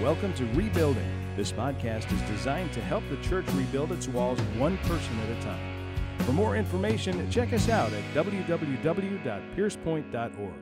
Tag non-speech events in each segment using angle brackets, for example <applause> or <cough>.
Welcome to Rebuilding. This podcast is designed to help the church rebuild its walls one person at a time. For more information, check us out at www.piercepoint.org.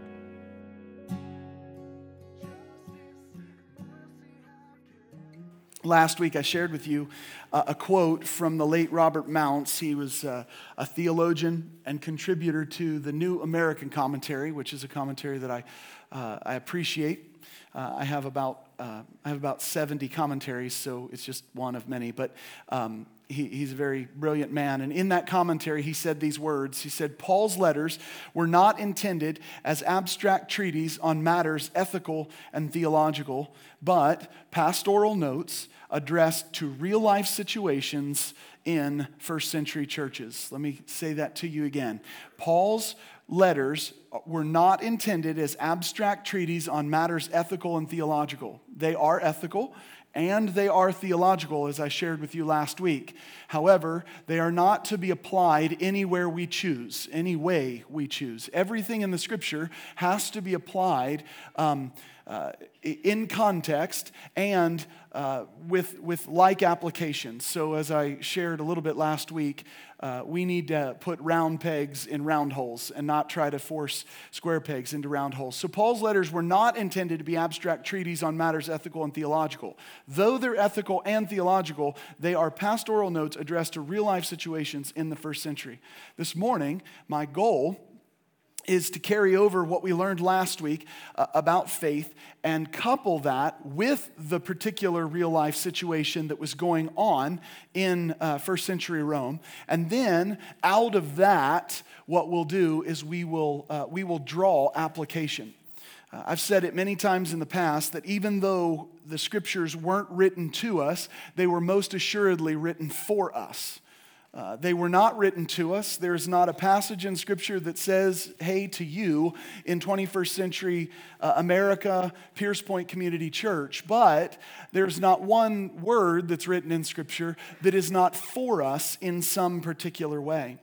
Last week, I shared with you uh, a quote from the late Robert Mounce. He was uh, a theologian and contributor to the New American Commentary, which is a commentary that I, uh, I appreciate. Uh, I have about uh, I have about 70 commentaries, so it's just one of many. But um, he, he's a very brilliant man. And in that commentary, he said these words He said, Paul's letters were not intended as abstract treatises on matters ethical and theological, but pastoral notes addressed to real life situations in first century churches. Let me say that to you again. Paul's letters were not intended as abstract treatises on matters ethical and theological. They are ethical and they are theological, as I shared with you last week. However, they are not to be applied anywhere we choose, any way we choose. Everything in the scripture has to be applied. Um, uh, in context and uh, with, with like applications. So, as I shared a little bit last week, uh, we need to put round pegs in round holes and not try to force square pegs into round holes. So, Paul's letters were not intended to be abstract treatises on matters ethical and theological. Though they're ethical and theological, they are pastoral notes addressed to real life situations in the first century. This morning, my goal is to carry over what we learned last week uh, about faith and couple that with the particular real life situation that was going on in uh, first century Rome. And then out of that, what we'll do is we will, uh, we will draw application. Uh, I've said it many times in the past that even though the scriptures weren't written to us, they were most assuredly written for us. Uh, they were not written to us. There's not a passage in Scripture that says, hey, to you in 21st century uh, America, Pierce Point Community Church. But there's not one word that's written in Scripture that is not for us in some particular way.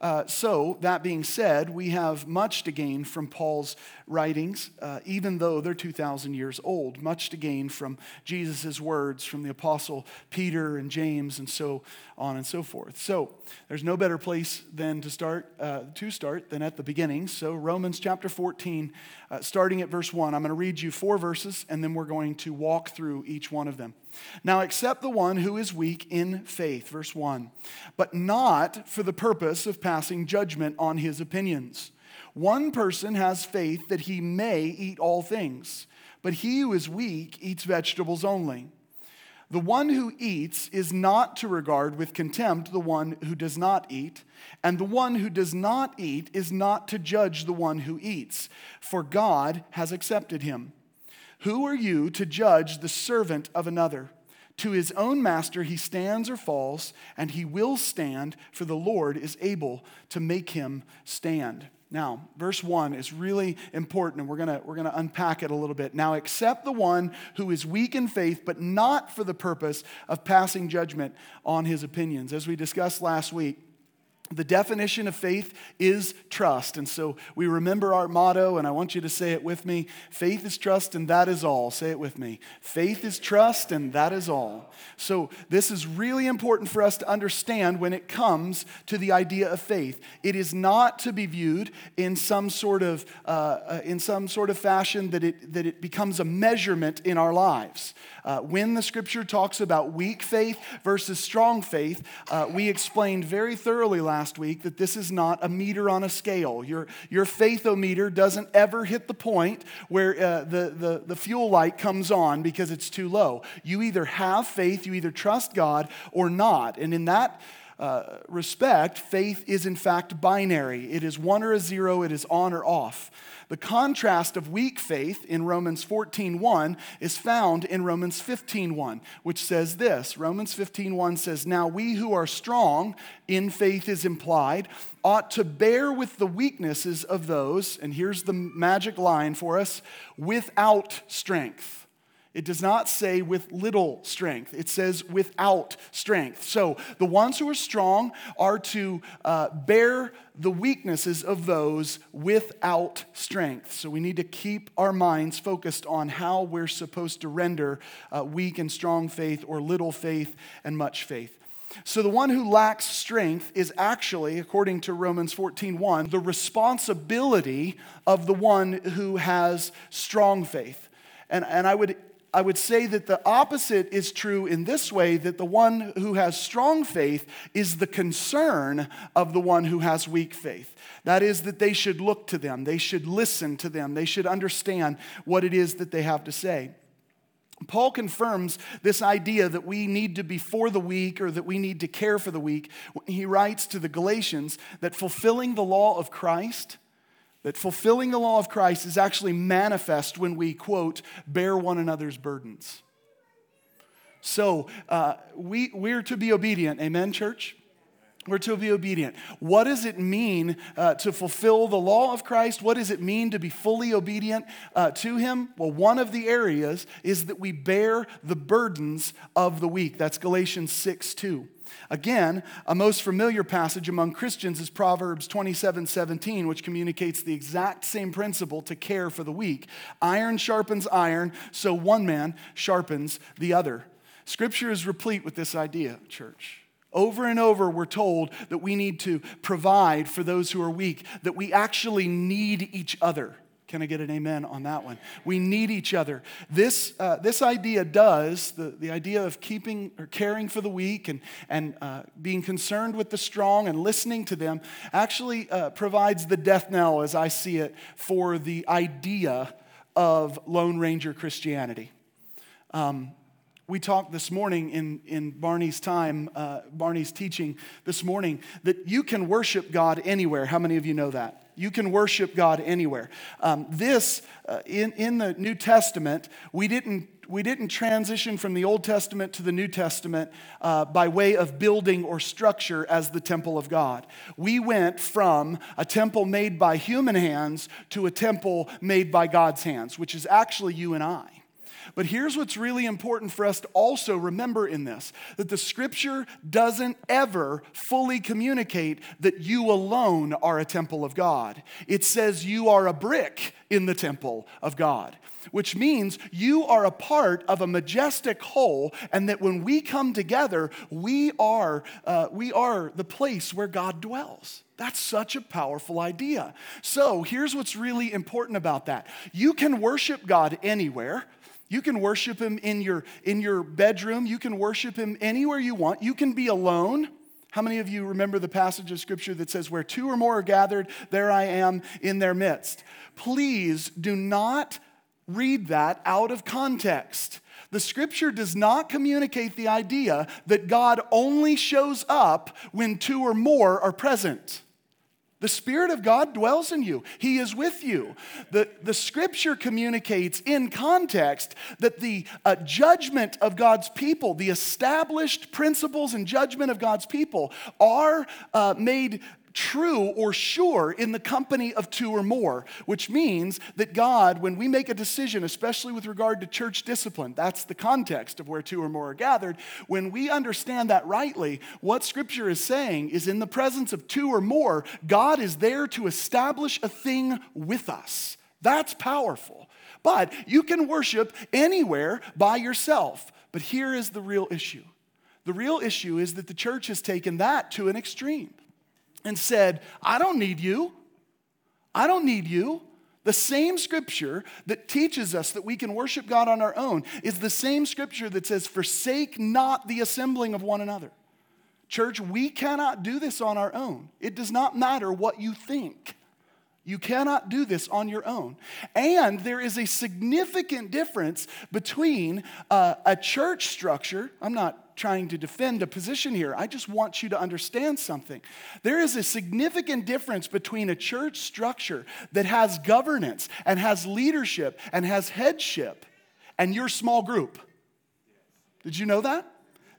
Uh, so, that being said, we have much to gain from Paul's writings, uh, even though they're 2,000 years old. Much to gain from Jesus' words, from the Apostle Peter and James, and so on and so forth. So, there's no better place than to start, uh, to start than at the beginning. So, Romans chapter 14, uh, starting at verse 1. I'm going to read you four verses, and then we're going to walk through each one of them. Now, accept the one who is weak in faith, verse 1, but not for the purpose of passing judgment on his opinions. One person has faith that he may eat all things, but he who is weak eats vegetables only. The one who eats is not to regard with contempt the one who does not eat, and the one who does not eat is not to judge the one who eats, for God has accepted him. Who are you to judge the servant of another? To his own master he stands or falls, and he will stand, for the Lord is able to make him stand. Now, verse 1 is really important, and we're going we're to unpack it a little bit. Now, accept the one who is weak in faith, but not for the purpose of passing judgment on his opinions. As we discussed last week, the definition of faith is trust. And so we remember our motto, and I want you to say it with me faith is trust, and that is all. Say it with me. Faith is trust, and that is all. So this is really important for us to understand when it comes to the idea of faith. It is not to be viewed in some sort of, uh, in some sort of fashion that it, that it becomes a measurement in our lives. Uh, when the scripture talks about weak faith versus strong faith, uh, we explained very thoroughly last week that this is not a meter on a scale. Your, your faithometer doesn't ever hit the point where uh, the, the, the fuel light comes on because it's too low. You either have faith, you either trust God or not. And in that, uh, respect, faith is in fact binary. It is one or a zero, it is on or off. The contrast of weak faith in Romans 14:1 is found in Romans 15:1, which says this. Romans 15:1 says, "Now we who are strong in faith is implied, ought to bear with the weaknesses of those, and here's the magic line for us, without strength." It does not say with little strength. It says without strength. So the ones who are strong are to uh, bear the weaknesses of those without strength. So we need to keep our minds focused on how we're supposed to render uh, weak and strong faith or little faith and much faith. So the one who lacks strength is actually, according to Romans 14:1, the responsibility of the one who has strong faith. And, and I would I would say that the opposite is true in this way that the one who has strong faith is the concern of the one who has weak faith. That is, that they should look to them, they should listen to them, they should understand what it is that they have to say. Paul confirms this idea that we need to be for the weak or that we need to care for the weak. He writes to the Galatians that fulfilling the law of Christ that fulfilling the law of Christ is actually manifest when we, quote, bear one another's burdens. So uh, we, we're to be obedient. Amen, church? We're to be obedient. What does it mean uh, to fulfill the law of Christ? What does it mean to be fully obedient uh, to Him? Well, one of the areas is that we bear the burdens of the weak. That's Galatians 6 2. Again, a most familiar passage among Christians is Proverbs 27 17, which communicates the exact same principle to care for the weak. Iron sharpens iron, so one man sharpens the other. Scripture is replete with this idea, church. Over and over, we're told that we need to provide for those who are weak, that we actually need each other. Can I get an amen on that one? We need each other. This, uh, this idea does, the, the idea of keeping or caring for the weak and, and uh, being concerned with the strong and listening to them, actually uh, provides the death knell, as I see it, for the idea of Lone Ranger Christianity. Um, we talked this morning in, in Barney's time, uh, Barney's teaching this morning, that you can worship God anywhere. How many of you know that? You can worship God anywhere. Um, this, uh, in, in the New Testament, we didn't, we didn't transition from the Old Testament to the New Testament uh, by way of building or structure as the temple of God. We went from a temple made by human hands to a temple made by God's hands, which is actually you and I. But here's what's really important for us to also remember in this that the scripture doesn't ever fully communicate that you alone are a temple of God. It says you are a brick in the temple of God which means you are a part of a majestic whole, and that when we come together, we are, uh, we are the place where God dwells. That's such a powerful idea. So here's what's really important about that you can worship God anywhere. You can worship him in your, in your bedroom. You can worship him anywhere you want. You can be alone. How many of you remember the passage of scripture that says, Where two or more are gathered, there I am in their midst? Please do not read that out of context. The scripture does not communicate the idea that God only shows up when two or more are present. The Spirit of God dwells in you, He is with you. The, the scripture communicates in context that the uh, judgment of God's people, the established principles and judgment of God's people, are uh, made true or sure in the company of two or more, which means that God, when we make a decision, especially with regard to church discipline, that's the context of where two or more are gathered. When we understand that rightly, what Scripture is saying is in the presence of two or more, God is there to establish a thing with us. That's powerful. But you can worship anywhere by yourself. But here is the real issue. The real issue is that the church has taken that to an extreme and said, I don't need you. I don't need you. The same scripture that teaches us that we can worship God on our own is the same scripture that says, Forsake not the assembling of one another. Church, we cannot do this on our own. It does not matter what you think. You cannot do this on your own. And there is a significant difference between uh, a church structure. I'm not trying to defend a position here. I just want you to understand something. There is a significant difference between a church structure that has governance and has leadership and has headship and your small group. Did you know that?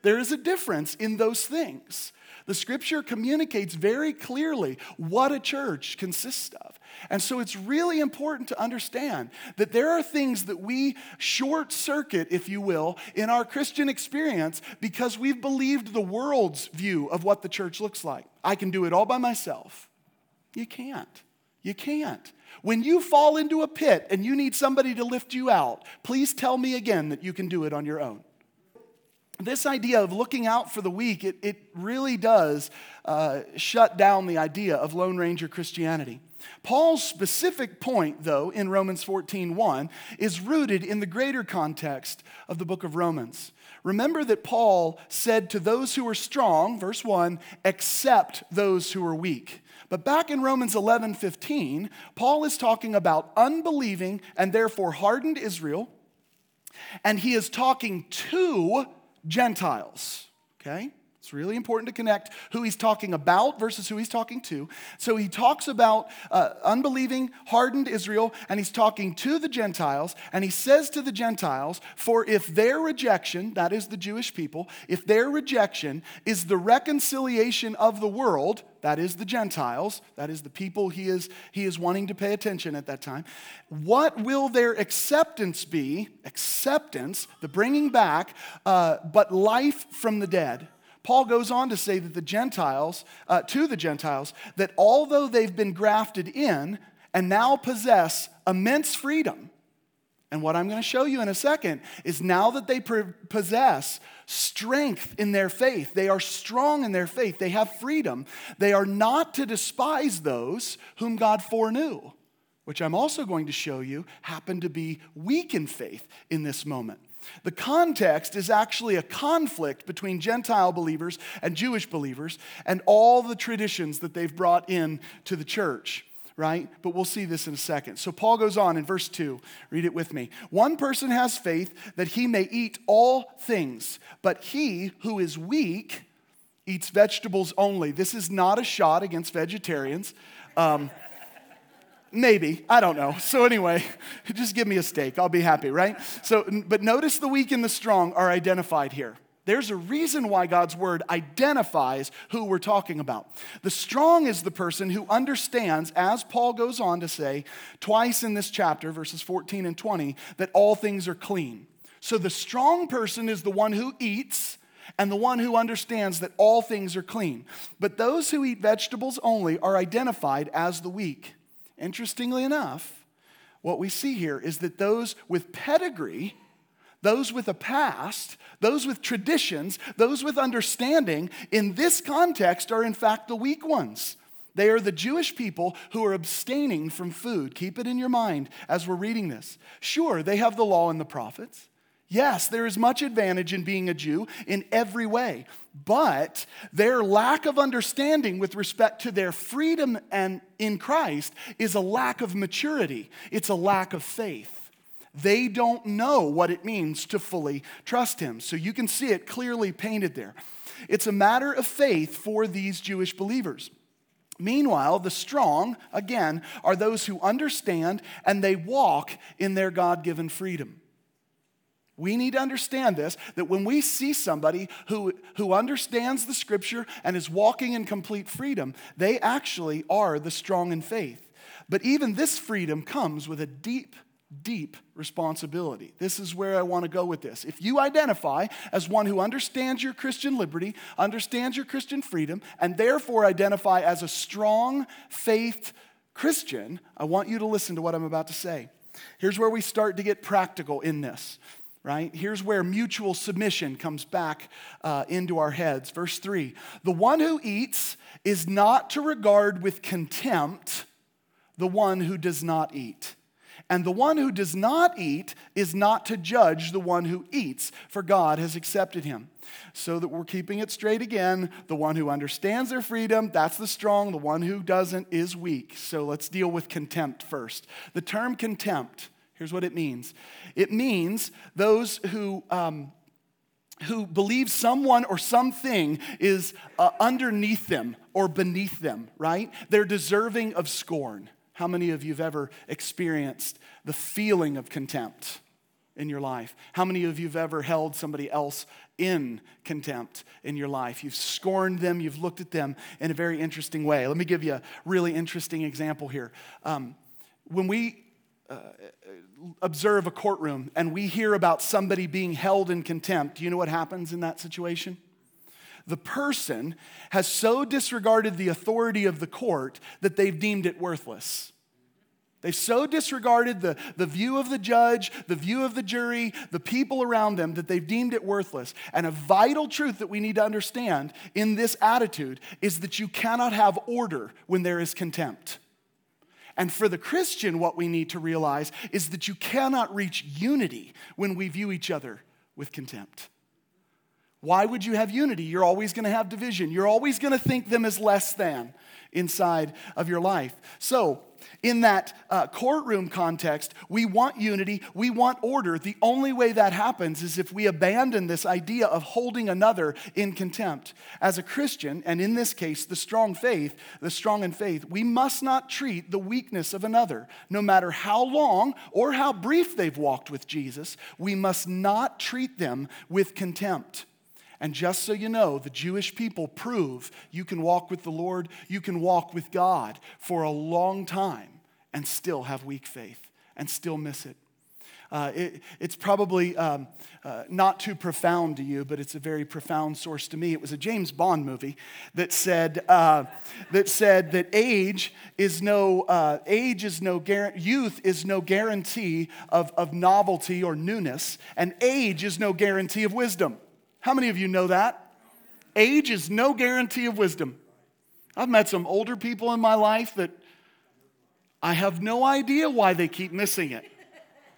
There is a difference in those things. The scripture communicates very clearly what a church consists of. And so it's really important to understand that there are things that we short circuit, if you will, in our Christian experience because we've believed the world's view of what the church looks like. I can do it all by myself. You can't. You can't. When you fall into a pit and you need somebody to lift you out, please tell me again that you can do it on your own this idea of looking out for the weak, it, it really does uh, shut down the idea of Lone Ranger Christianity. Paul's specific point, though, in Romans 14 1, is rooted in the greater context of the book of Romans. Remember that Paul said to those who are strong, verse 1, accept those who are weak. But back in Romans 11 15, Paul is talking about unbelieving and therefore hardened Israel, and he is talking to Gentiles, okay? It's really important to connect who he's talking about versus who he's talking to. So he talks about uh, unbelieving, hardened Israel, and he's talking to the Gentiles, and he says to the Gentiles, For if their rejection, that is the Jewish people, if their rejection is the reconciliation of the world, that is the Gentiles, that is the people he is, he is wanting to pay attention at that time, what will their acceptance be? Acceptance, the bringing back, uh, but life from the dead. Paul goes on to say that the Gentiles, uh, to the Gentiles, that although they've been grafted in and now possess immense freedom, and what I'm going to show you in a second is now that they possess strength in their faith, they are strong in their faith, they have freedom, they are not to despise those whom God foreknew, which I'm also going to show you happen to be weak in faith in this moment. The context is actually a conflict between Gentile believers and Jewish believers and all the traditions that they've brought in to the church, right? But we'll see this in a second. So Paul goes on in verse 2. Read it with me. One person has faith that he may eat all things, but he who is weak eats vegetables only. This is not a shot against vegetarians. Um, Maybe. I don't know. So, anyway, <laughs> just give me a steak. I'll be happy, right? So, but notice the weak and the strong are identified here. There's a reason why God's word identifies who we're talking about. The strong is the person who understands, as Paul goes on to say twice in this chapter, verses 14 and 20, that all things are clean. So the strong person is the one who eats and the one who understands that all things are clean. But those who eat vegetables only are identified as the weak. Interestingly enough, what we see here is that those with pedigree, those with a past, those with traditions, those with understanding, in this context are in fact the weak ones. They are the Jewish people who are abstaining from food. Keep it in your mind as we're reading this. Sure, they have the law and the prophets. Yes, there is much advantage in being a Jew in every way, but their lack of understanding with respect to their freedom and in Christ is a lack of maturity. It's a lack of faith. They don't know what it means to fully trust him. So you can see it clearly painted there. It's a matter of faith for these Jewish believers. Meanwhile, the strong, again, are those who understand and they walk in their God given freedom. We need to understand this that when we see somebody who, who understands the scripture and is walking in complete freedom, they actually are the strong in faith. But even this freedom comes with a deep, deep responsibility. This is where I want to go with this. If you identify as one who understands your Christian liberty, understands your Christian freedom, and therefore identify as a strong faith Christian, I want you to listen to what I'm about to say. Here's where we start to get practical in this right? Here's where mutual submission comes back uh, into our heads. Verse 3 The one who eats is not to regard with contempt the one who does not eat. And the one who does not eat is not to judge the one who eats, for God has accepted him. So that we're keeping it straight again. The one who understands their freedom, that's the strong. The one who doesn't is weak. So let's deal with contempt first. The term contempt Here's what it means it means those who. Um, who believe someone or something is uh, underneath them or beneath them, right? They're deserving of scorn. How many of you have ever experienced the feeling of contempt? in your life? How many of you have ever held somebody else in contempt in your life? You've scorned them, you've looked at them in a very interesting way. Let me give you a really interesting example here. Um, when we uh, observe a courtroom and we hear about somebody being held in contempt, do you know what happens in that situation? The person has so disregarded the authority of the court that they've deemed it worthless. They've so disregarded the, the view of the judge, the view of the jury, the people around them that they've deemed it worthless. And a vital truth that we need to understand in this attitude is that you cannot have order when there is contempt. And for the Christian, what we need to realize is that you cannot reach unity when we view each other with contempt. Why would you have unity? You're always going to have division. You're always going to think them as less than inside of your life. So, in that uh, courtroom context, we want unity, we want order. The only way that happens is if we abandon this idea of holding another in contempt. As a Christian, and in this case, the strong faith, the strong in faith, we must not treat the weakness of another, no matter how long or how brief they've walked with Jesus, we must not treat them with contempt. And just so you know, the Jewish people prove you can walk with the Lord, you can walk with God for a long time and still have weak faith and still miss it. Uh, it it's probably um, uh, not too profound to you, but it's a very profound source to me. It was a James Bond movie that said uh, that said that age is no uh, age is no gar- youth is no guarantee of, of novelty or newness, and age is no guarantee of wisdom. How many of you know that? Age is no guarantee of wisdom. I've met some older people in my life that I have no idea why they keep missing it,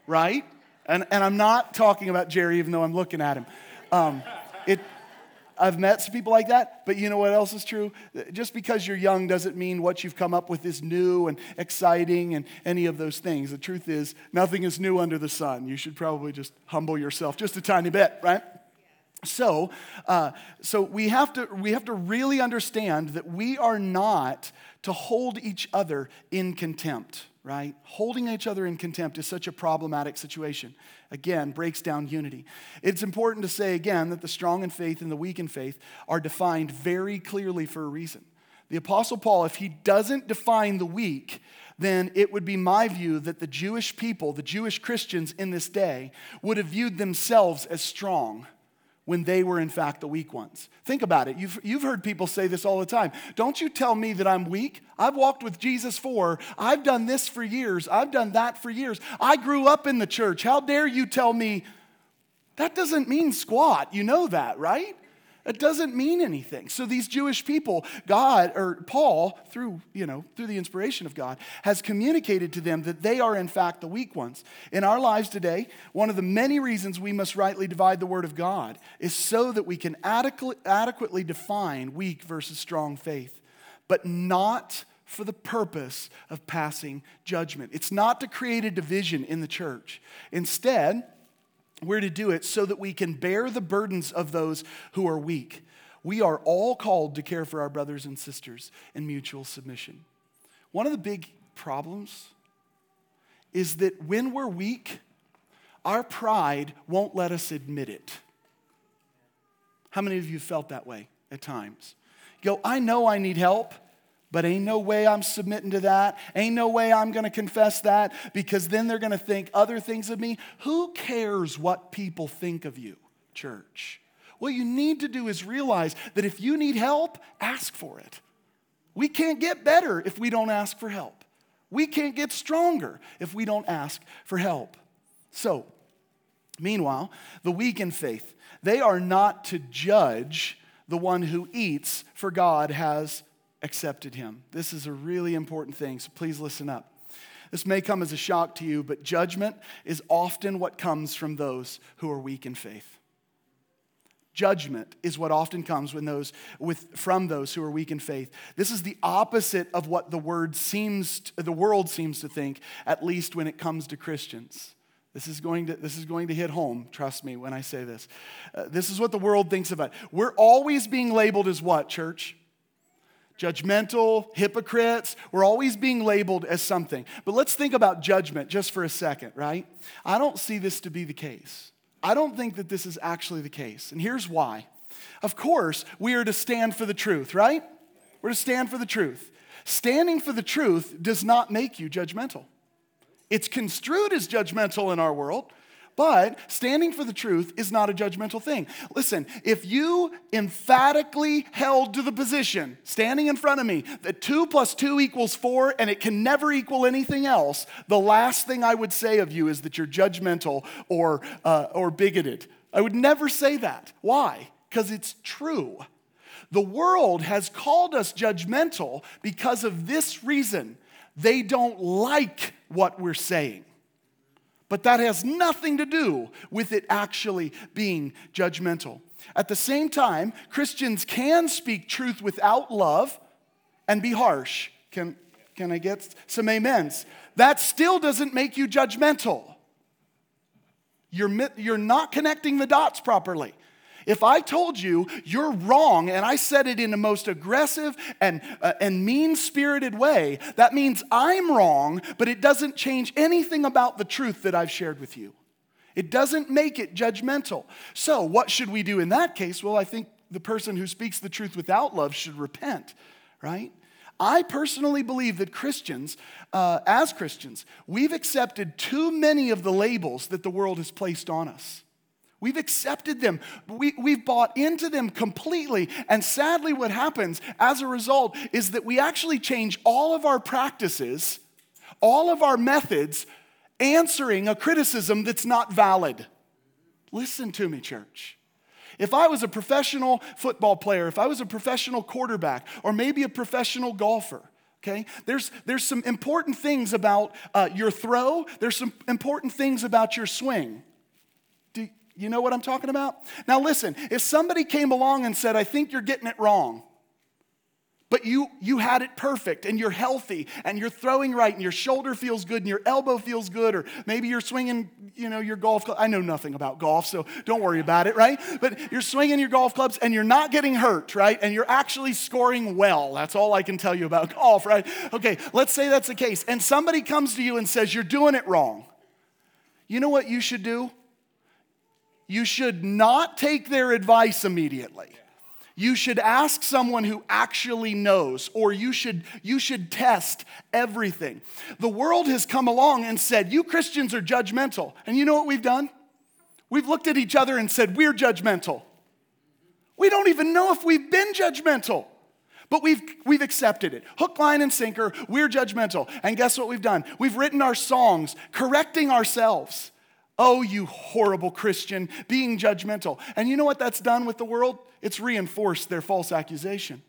right? And, and I'm not talking about Jerry, even though I'm looking at him. Um, it, I've met some people like that, but you know what else is true? Just because you're young doesn't mean what you've come up with is new and exciting and any of those things. The truth is, nothing is new under the sun. You should probably just humble yourself just a tiny bit, right? So, uh, so we, have to, we have to really understand that we are not to hold each other in contempt, right? Holding each other in contempt is such a problematic situation. Again, breaks down unity. It's important to say again that the strong in faith and the weak in faith are defined very clearly for a reason. The Apostle Paul, if he doesn't define the weak, then it would be my view that the Jewish people, the Jewish Christians in this day, would have viewed themselves as strong when they were in fact the weak ones. Think about it. You've, you've heard people say this all the time. Don't you tell me that I'm weak. I've walked with Jesus for, I've done this for years, I've done that for years. I grew up in the church. How dare you tell me? That doesn't mean squat. You know that, right? It doesn't mean anything. So these Jewish people, God or Paul, through, you know, through the inspiration of God, has communicated to them that they are in fact the weak ones. In our lives today, one of the many reasons we must rightly divide the word of God is so that we can adequately define weak versus strong faith, but not for the purpose of passing judgment. It's not to create a division in the church. Instead, we're to do it so that we can bear the burdens of those who are weak. We are all called to care for our brothers and sisters in mutual submission. One of the big problems is that when we're weak, our pride won't let us admit it. How many of you felt that way at times? You go, I know I need help but ain't no way I'm submitting to that. Ain't no way I'm going to confess that because then they're going to think other things of me. Who cares what people think of you, church? What you need to do is realize that if you need help, ask for it. We can't get better if we don't ask for help. We can't get stronger if we don't ask for help. So, meanwhile, the weak in faith, they are not to judge the one who eats, for God has accepted him. This is a really important thing, so please listen up. This may come as a shock to you, but judgment is often what comes from those who are weak in faith. Judgment is what often comes when those, with, from those who are weak in faith. This is the opposite of what the word seems to, the world seems to think, at least when it comes to Christians. This is going to, this is going to hit home, trust me when I say this. Uh, this is what the world thinks about. We're always being labeled as what, church? Judgmental, hypocrites. We're always being labeled as something. But let's think about judgment just for a second, right? I don't see this to be the case. I don't think that this is actually the case. And here's why. Of course, we are to stand for the truth, right? We're to stand for the truth. Standing for the truth does not make you judgmental. It's construed as judgmental in our world, but standing for the truth is not a judgmental thing. Listen, if you emphatically held to the position, standing in front of me, that two plus two equals four and it can never equal anything else, the last thing I would say of you is that you're judgmental or, uh, or bigoted. I would never say that. Why? Because it's true. The world has called us judgmental because of this reason. They don't like what we're saying. But that has nothing to do with it actually being judgmental. At the same time, Christians can speak truth without love and be harsh. Can, can I get some amens? That still doesn't make you judgmental. You're, you're not connecting the dots properly. If I told you you're wrong and I said it in the most aggressive and, uh, and mean spirited way, that means I'm wrong, but it doesn't change anything about the truth that I've shared with you. It doesn't make it judgmental. So, what should we do in that case? Well, I think the person who speaks the truth without love should repent, right? I personally believe that Christians, uh, as Christians, we've accepted too many of the labels that the world has placed on us. We've accepted them. We, we've bought into them completely. And sadly, what happens as a result is that we actually change all of our practices, all of our methods, answering a criticism that's not valid. Listen to me, church. If I was a professional football player, if I was a professional quarterback, or maybe a professional golfer, okay, there's, there's some important things about uh, your throw, there's some important things about your swing. You know what I'm talking about? Now, listen, if somebody came along and said, I think you're getting it wrong, but you, you had it perfect and you're healthy and you're throwing right and your shoulder feels good and your elbow feels good, or maybe you're swinging, you know, your golf club. I know nothing about golf, so don't worry about it, right? But you're swinging your golf clubs and you're not getting hurt, right? And you're actually scoring well. That's all I can tell you about <laughs> golf, right? Okay, let's say that's the case. And somebody comes to you and says, You're doing it wrong. You know what you should do? You should not take their advice immediately. You should ask someone who actually knows, or you should, you should test everything. The world has come along and said, You Christians are judgmental. And you know what we've done? We've looked at each other and said, We're judgmental. We don't even know if we've been judgmental. But we've, we've accepted it. Hook, line, and sinker, we're judgmental. And guess what we've done? We've written our songs correcting ourselves. Oh, you horrible Christian, being judgmental. And you know what that's done with the world? It's reinforced their false accusation.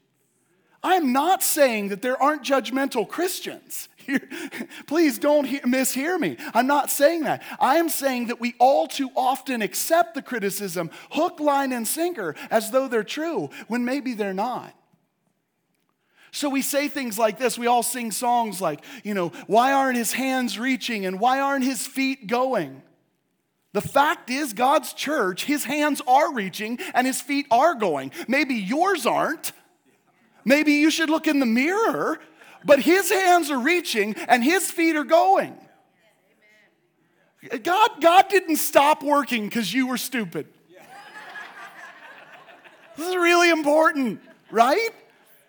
I'm not saying that there aren't judgmental Christians. <laughs> Please don't mishear me. I'm not saying that. I am saying that we all too often accept the criticism, hook, line, and sinker, as though they're true, when maybe they're not. So we say things like this. We all sing songs like, you know, why aren't his hands reaching and why aren't his feet going? The fact is, God's church, his hands are reaching and his feet are going. Maybe yours aren't. Maybe you should look in the mirror, but his hands are reaching and his feet are going. God, God didn't stop working because you were stupid. This is really important, right?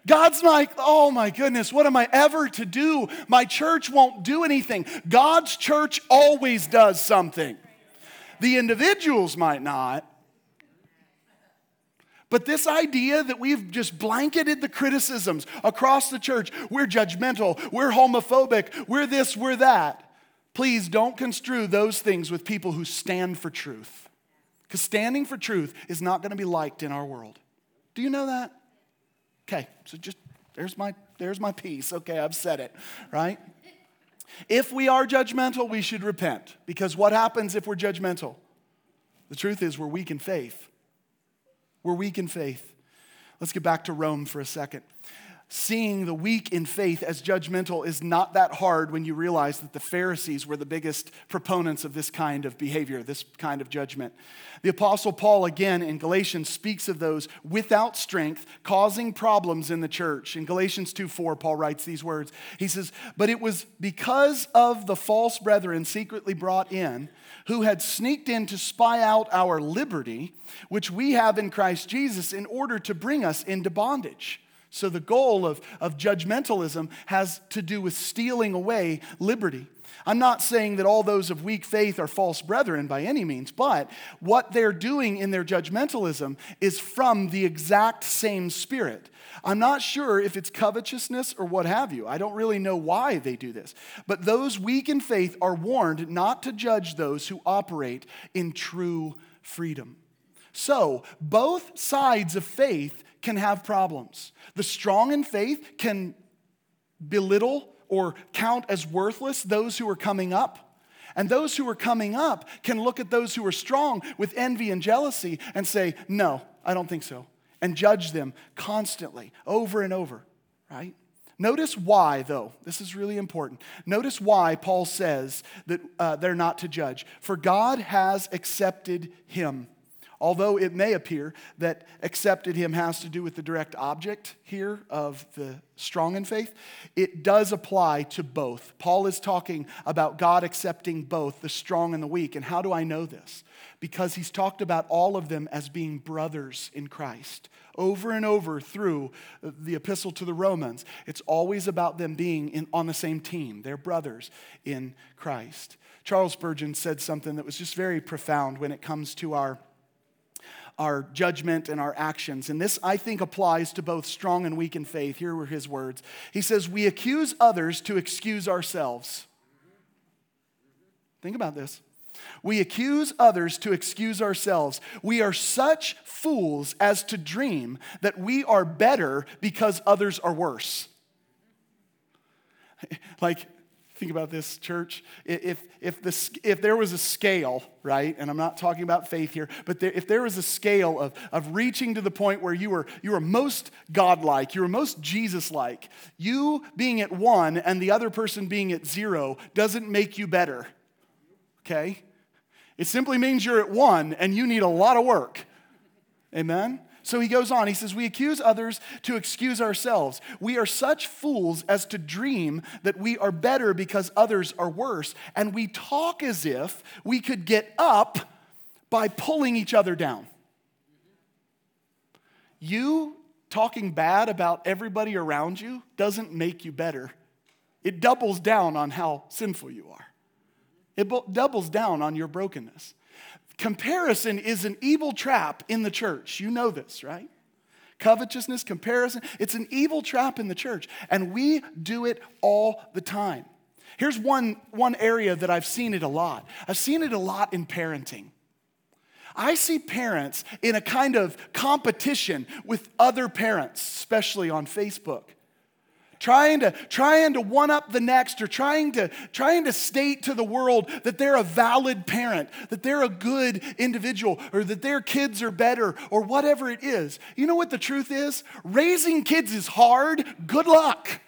God's like, oh my goodness, what am I ever to do? My church won't do anything. God's church always does something. The individuals might not. But this idea that we've just blanketed the criticisms across the church, we're judgmental, we're homophobic, we're this, we're that. Please don't construe those things with people who stand for truth. Because standing for truth is not going to be liked in our world. Do you know that? Okay, so just there's my there's my piece. Okay, I've said it, right? If we are judgmental, we should repent. Because what happens if we're judgmental? The truth is, we're weak in faith. We're weak in faith. Let's get back to Rome for a second. Seeing the weak in faith as judgmental is not that hard when you realize that the Pharisees were the biggest proponents of this kind of behavior, this kind of judgment. The Apostle Paul, again in Galatians, speaks of those without strength causing problems in the church. In Galatians 2 4, Paul writes these words. He says, But it was because of the false brethren secretly brought in, who had sneaked in to spy out our liberty, which we have in Christ Jesus, in order to bring us into bondage. So the goal of, of judgmentalism has to do with stealing away liberty. I'm not saying that all those of weak faith are false brethren by any means, but what they're doing in their judgmentalism is from the exact same spirit. I'm not sure if it's covetousness or what have you. I don't really know why they do this. But those weak in faith are warned not to judge those who operate in true freedom. So, both sides of faith can have problems. The strong in faith can belittle or count as worthless those who are coming up. And those who are coming up can look at those who are strong with envy and jealousy and say, No, I don't think so. And judge them constantly, over and over, right? Notice why, though. This is really important. Notice why Paul says that uh, they're not to judge. For God has accepted him. Although it may appear that accepted him has to do with the direct object here of the strong in faith, it does apply to both. Paul is talking about God accepting both the strong and the weak. And how do I know this? Because he's talked about all of them as being brothers in Christ. Over and over through the epistle to the Romans, it's always about them being in, on the same team. They're brothers in Christ. Charles Spurgeon said something that was just very profound when it comes to our our judgment and our actions. And this, I think, applies to both strong and weak in faith. Here were his words. He says, We accuse others to excuse ourselves. Think about this. We accuse others to excuse ourselves. We are such fools as to dream that we are better because others are worse. <laughs> Like, Think about this, church. If, if, the, if there was a scale, right, and I'm not talking about faith here, but there, if there was a scale of, of reaching to the point where you were, you were most godlike, you were most Jesus like, you being at one and the other person being at zero doesn't make you better, okay? It simply means you're at one and you need a lot of work. Amen? So he goes on. He says, We accuse others to excuse ourselves. We are such fools as to dream that we are better because others are worse. And we talk as if we could get up by pulling each other down. You talking bad about everybody around you doesn't make you better, it doubles down on how sinful you are, it doubles down on your brokenness. Comparison is an evil trap in the church. You know this, right? Covetousness, comparison, it's an evil trap in the church, and we do it all the time. Here's one, one area that I've seen it a lot. I've seen it a lot in parenting. I see parents in a kind of competition with other parents, especially on Facebook trying to trying to one up the next or trying to trying to state to the world that they're a valid parent that they're a good individual or that their kids are better or whatever it is. You know what the truth is? Raising kids is hard. Good luck.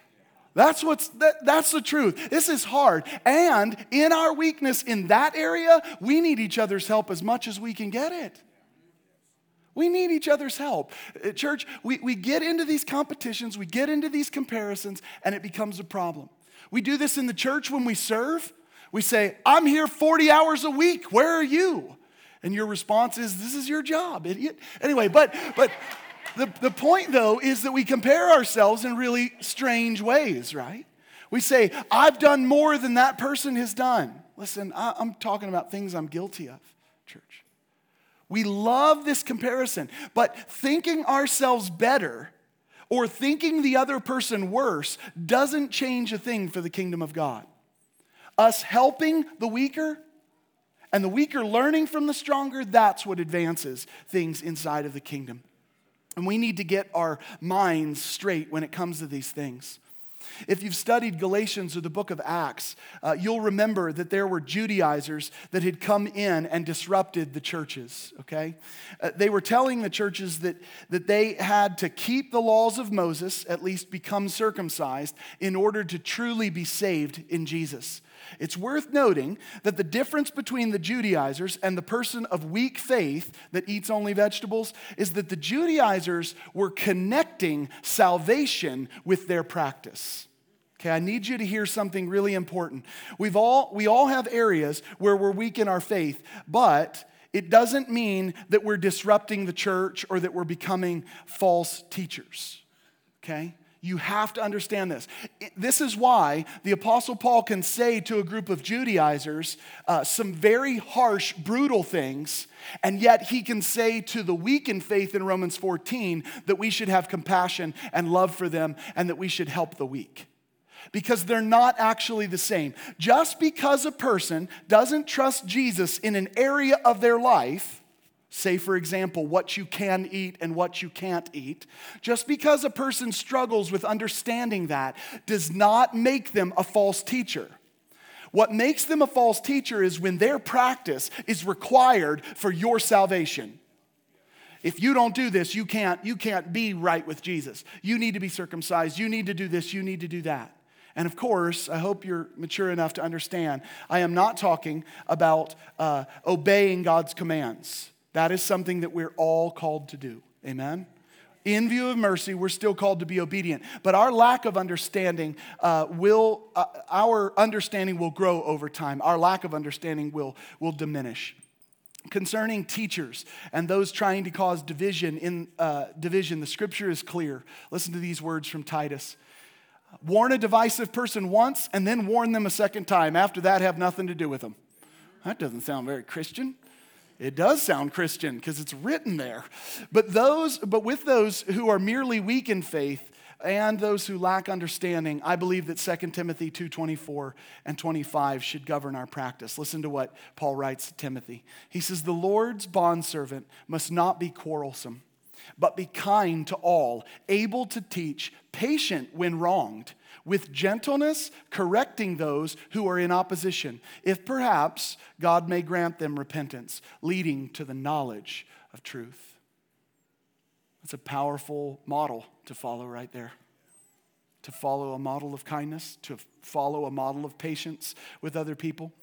That's what's that, that's the truth. This is hard. And in our weakness in that area we need each other's help as much as we can get it we need each other's help. Uh, church, we, we get into these competitions, we get into these comparisons, and it becomes a problem. We do this in the church when we serve. We say, I'm here 40 hours a week. Where are you? And your response is, This is your job, idiot. Anyway, but, but the, the point though is that we compare ourselves in really strange ways, right? We say, I've done more than that person has done. Listen, I, I'm talking about things I'm guilty of. We love this comparison, but thinking ourselves better or thinking the other person worse doesn't change a thing for the kingdom of God. Us helping the weaker and the weaker learning from the stronger, that's what advances things inside of the kingdom. And we need to get our minds straight when it comes to these things. If you've studied Galatians or the book of Acts, uh, you'll remember that there were Judaizers that had come in and disrupted the churches, okay? Uh, they were telling the churches that, that they had to keep the laws of Moses, at least become circumcised, in order to truly be saved in Jesus. It's worth noting that the difference between the Judaizers and the person of weak faith that eats only vegetables is that the Judaizers were connecting salvation with their practice. Okay, I need you to hear something really important. We've all, we all have areas where we're weak in our faith, but it doesn't mean that we're disrupting the church or that we're becoming false teachers. Okay? You have to understand this. This is why the Apostle Paul can say to a group of Judaizers uh, some very harsh, brutal things, and yet he can say to the weak in faith in Romans 14 that we should have compassion and love for them and that we should help the weak. Because they're not actually the same. Just because a person doesn't trust Jesus in an area of their life, Say, for example, what you can eat and what you can't eat. Just because a person struggles with understanding that does not make them a false teacher. What makes them a false teacher is when their practice is required for your salvation. If you don't do this, you can't, you can't be right with Jesus. You need to be circumcised. You need to do this. You need to do that. And of course, I hope you're mature enough to understand, I am not talking about uh, obeying God's commands. That is something that we're all called to do. Amen? In view of mercy, we're still called to be obedient. But our lack of understanding uh, will, uh, our understanding will grow over time. Our lack of understanding will, will diminish. Concerning teachers and those trying to cause division in uh, division, the scripture is clear. Listen to these words from Titus. Warn a divisive person once and then warn them a second time. After that, have nothing to do with them. That doesn't sound very Christian. It does sound Christian because it's written there. But those but with those who are merely weak in faith and those who lack understanding, I believe that 2 Timothy 2:24 and 25 should govern our practice. Listen to what Paul writes to Timothy. He says, "The Lord's bondservant must not be quarrelsome, but be kind to all, able to teach, patient when wronged." With gentleness, correcting those who are in opposition, if perhaps God may grant them repentance, leading to the knowledge of truth. That's a powerful model to follow right there. To follow a model of kindness, to follow a model of patience with other people.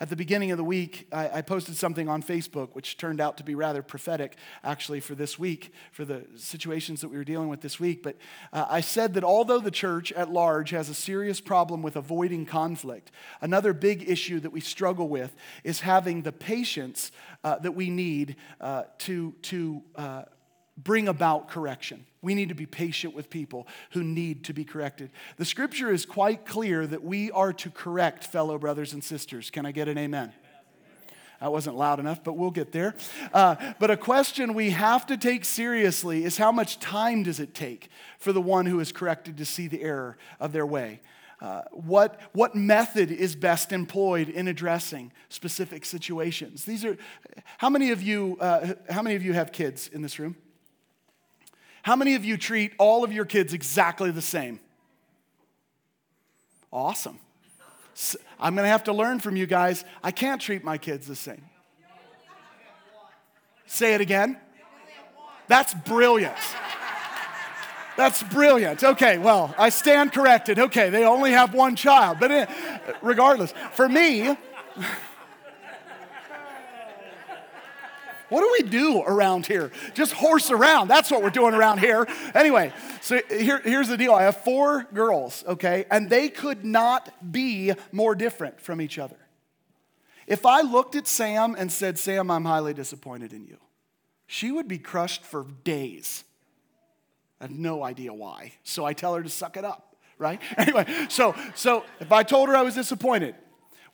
At the beginning of the week, I, I, posted something on Facebook, which turned out to be rather prophetic, actually, for this week, for the situations that we were dealing with this week. But uh, I said that although the church at large has a serious problem with avoiding conflict, another big issue that we struggle with is having the patience uh, that we need uh, to, to uh, bring about correction. We need to be patient with people who need to be corrected. The scripture is quite clear that we are to correct fellow brothers and sisters. Can I get an amen? That wasn't loud enough, but we'll get there. Uh, but a question we have to take seriously is how much time does it take for the one who is corrected to see the error of their way? Uh, what, what method is best employed in addressing specific situations? These are, how many of you, uh, how many of you have kids in this room? How many of you treat all of your kids exactly the same? Awesome. I'm going to have to learn from you guys. I can't treat my kids the same. Say it again. That's brilliant. That's brilliant. Okay, well, I stand corrected. Okay, they only have one child. But regardless, for me, What do we do around here? Just horse around. That's what we're doing around here. Anyway, so here, here's the deal I have four girls, okay, and they could not be more different from each other. If I looked at Sam and said, Sam, I'm highly disappointed in you, she would be crushed for days. I have no idea why. So I tell her to suck it up, right? <laughs> Anyway, so, so if I told her I was disappointed,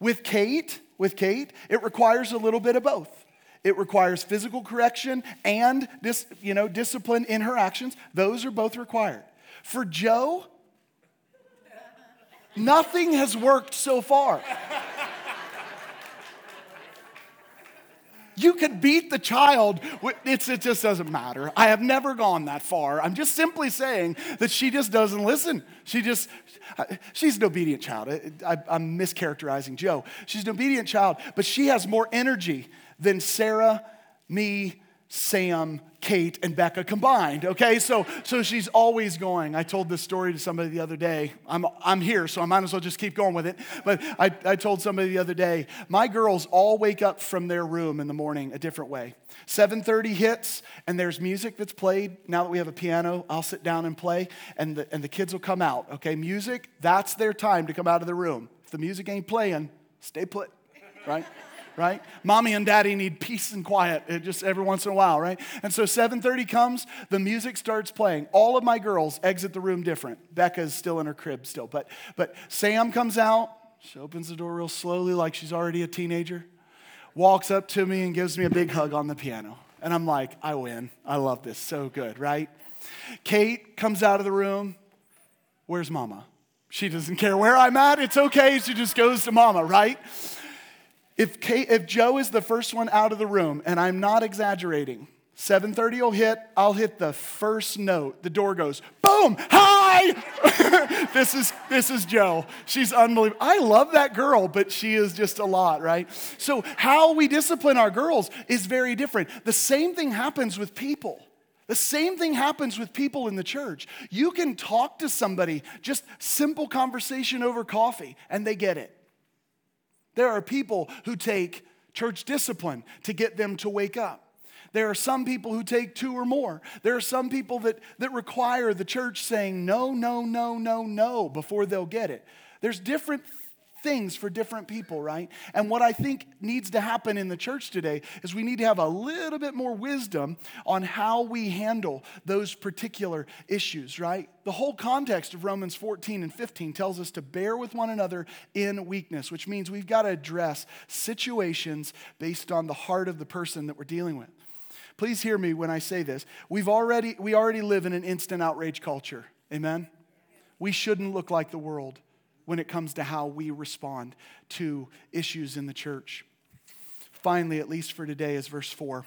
with Kate, with Kate, it requires a little bit of both. It requires physical correction and dis, you know, discipline in her actions. Those are both required. For Joe, nothing has worked so far. You could beat the child. It's, it just doesn't matter. I have never gone that far. I'm just simply saying that she just doesn't listen. She just, she's an obedient child. I, am mischaracterizing Joe. She's an obedient child, but she has more energy than Sarah, me, Sam, Kate, and Becca combined. Okay, so so she's always going. I told this story to somebody the other day. I'm I'm here, so I might as well just keep going with it. But I, I told somebody the other day, my girls all wake up from their room in the morning a different way. 7:30 hits, and there's music that's played. Now that we have a piano, I'll sit down and play, and the, and the kids will come out. Okay, music, that's their time to come out of the room. If the music ain't playing, stay put, right? Right? Mommy and daddy need peace and quiet uh, just every once in a while, right? And so 7:30 comes, the music starts playing. All of my girls exit the room different. Becca's still in her crib still, but but Sam comes out. She opens the door real slowly like she's already a teenager. Walks up to me and gives me a big hug on the piano. And I'm like, I win. I love this. So good, right? Kate comes out of the room. Where's mama? She doesn't care where I'm at. It's okay. She just goes to mama, right? If, Kate, if Joe is the first one out of the room, and I'm not exaggerating, 7:30 will hit, I'll hit the first note. The door goes, boom, hi! <laughs> this is this is Joe. She's unbelievable. I love that girl, but she is just a lot, right? So how we discipline our girls is very different. The same thing happens with people. The same thing happens with people in the church. You can talk to somebody, just simple conversation over coffee, and they get it. There are people who take church discipline to get them to wake up. There are some people who take two or more. There are some people that, that require the church saying no, no, no, no, no before they'll get it. There's different things for different people, right? And what I think needs to happen in the church today is we need to have a little bit more wisdom on how we handle those particular issues, right? The whole context of Romans 14 and 15 tells us to bear with one another in weakness, which means we've got to address situations based on the heart of the person that we're dealing with. Please hear me when I say this. We've already, we already live in an instant outrage culture. Amen? We shouldn't look like the world when it comes to how we respond to issues in the church. Finally, at least for today, is verse 4.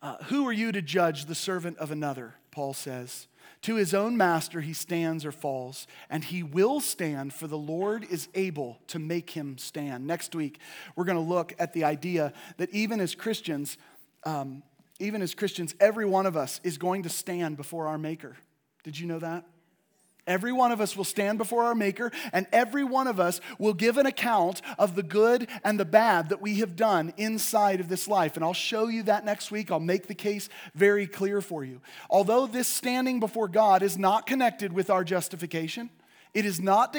Uh, Who are you to judge the servant of another? Paul says. To his own master he stands or falls, and he will stand, for the Lord is able to make him stand. Next week, we're going to look at the idea that even as Christians, um, even as Christians, every one of us is going to stand before our Maker. Did you know that? Every one of us will stand before our Maker, and every one of us will give an account of the good and the bad that we have done inside of this life. And I'll show you that next week. I'll make the case very clear for you. Although this standing before God is not connected with our justification, it is not.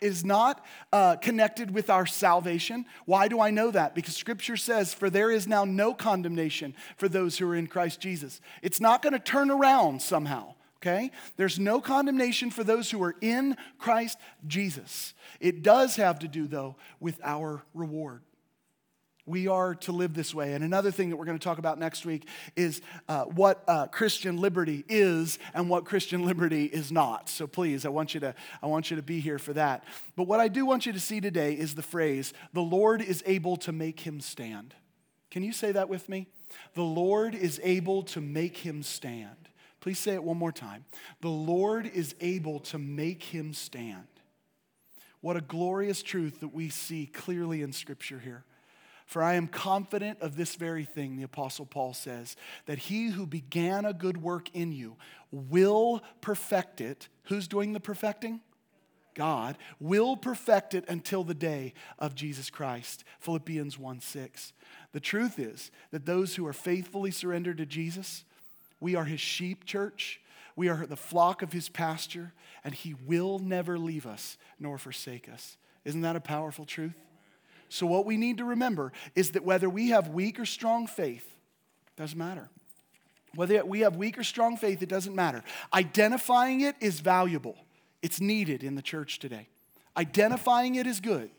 is not uh, connected with our salvation. Why do I know that? Because scripture says, For there is now no condemnation for those who are in Christ Jesus. It's not going to turn around somehow okay? There's no condemnation for those who are in Christ Jesus. It does have to do, though, with our reward. We are to live this way. And another thing that we're going to talk about next week is uh, what uh, Christian liberty is and what Christian liberty is not. So please, I want, you to, I want you to be here for that. But what I do want you to see today is the phrase, the Lord is able to make him stand. Can you say that with me? The Lord is able to make him stand. Please say it one more time. The Lord is able to make him stand. What a glorious truth that we see clearly in Scripture here. For I am confident of this very thing, the Apostle Paul says, that he who began a good work in you will perfect it. Who's doing the perfecting? God will perfect it until the day of Jesus Christ. Philippians 1 6. The truth is that those who are faithfully surrendered to Jesus, we are his sheep, church. We are the flock of his pasture, and he will never leave us nor forsake us. Isn't that a powerful truth? So, what we need to remember is that whether we have weak or strong faith, doesn't matter. Whether we have weak or strong faith, it doesn't matter. Identifying it is valuable, it's needed in the church today. Identifying it is good.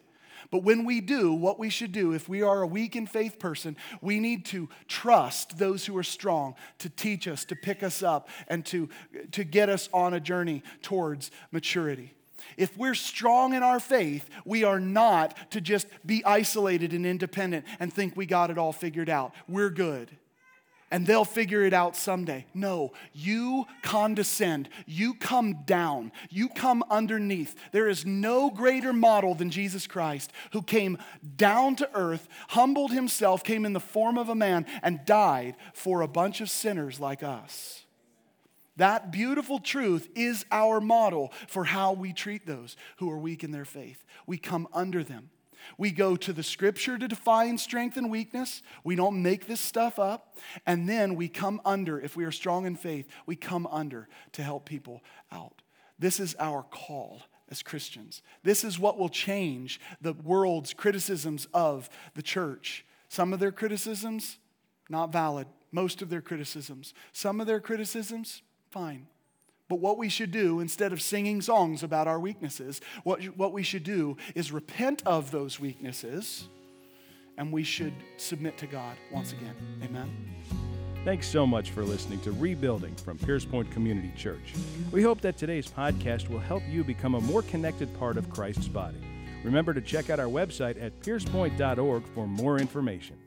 But when we do, what we should do, if we are a weak in faith person, we need to trust those who are strong to teach us, to pick us up, and to, to get us on a journey towards maturity. If we're strong in our faith, we are not to just be isolated and independent and think we got it all figured out. We're good. And they'll figure it out someday. No, you condescend. You come down. You come underneath. There is no greater model than Jesus Christ, who came down to earth, humbled himself, came in the form of a man, and died for a bunch of sinners like us. That beautiful truth is our model for how we treat those who are weak in their faith. We come under them. We go to the scripture to define strength and weakness. We don't make this stuff up. And then we come under, if we are strong in faith, we come under to help people out. This is our call as Christians. This is what will change the world's criticisms of the church. Some of their criticisms, not valid. Most of their criticisms. Some of their criticisms, fine. But what we should do, instead of singing songs about our weaknesses, what, what we should do is repent of those weaknesses and we should submit to God once again. Amen. Thanks so much for listening to Rebuilding from Pierce Point Community Church. We hope that today's podcast will help you become a more connected part of Christ's body. Remember to check out our website at piercepoint.org for more information.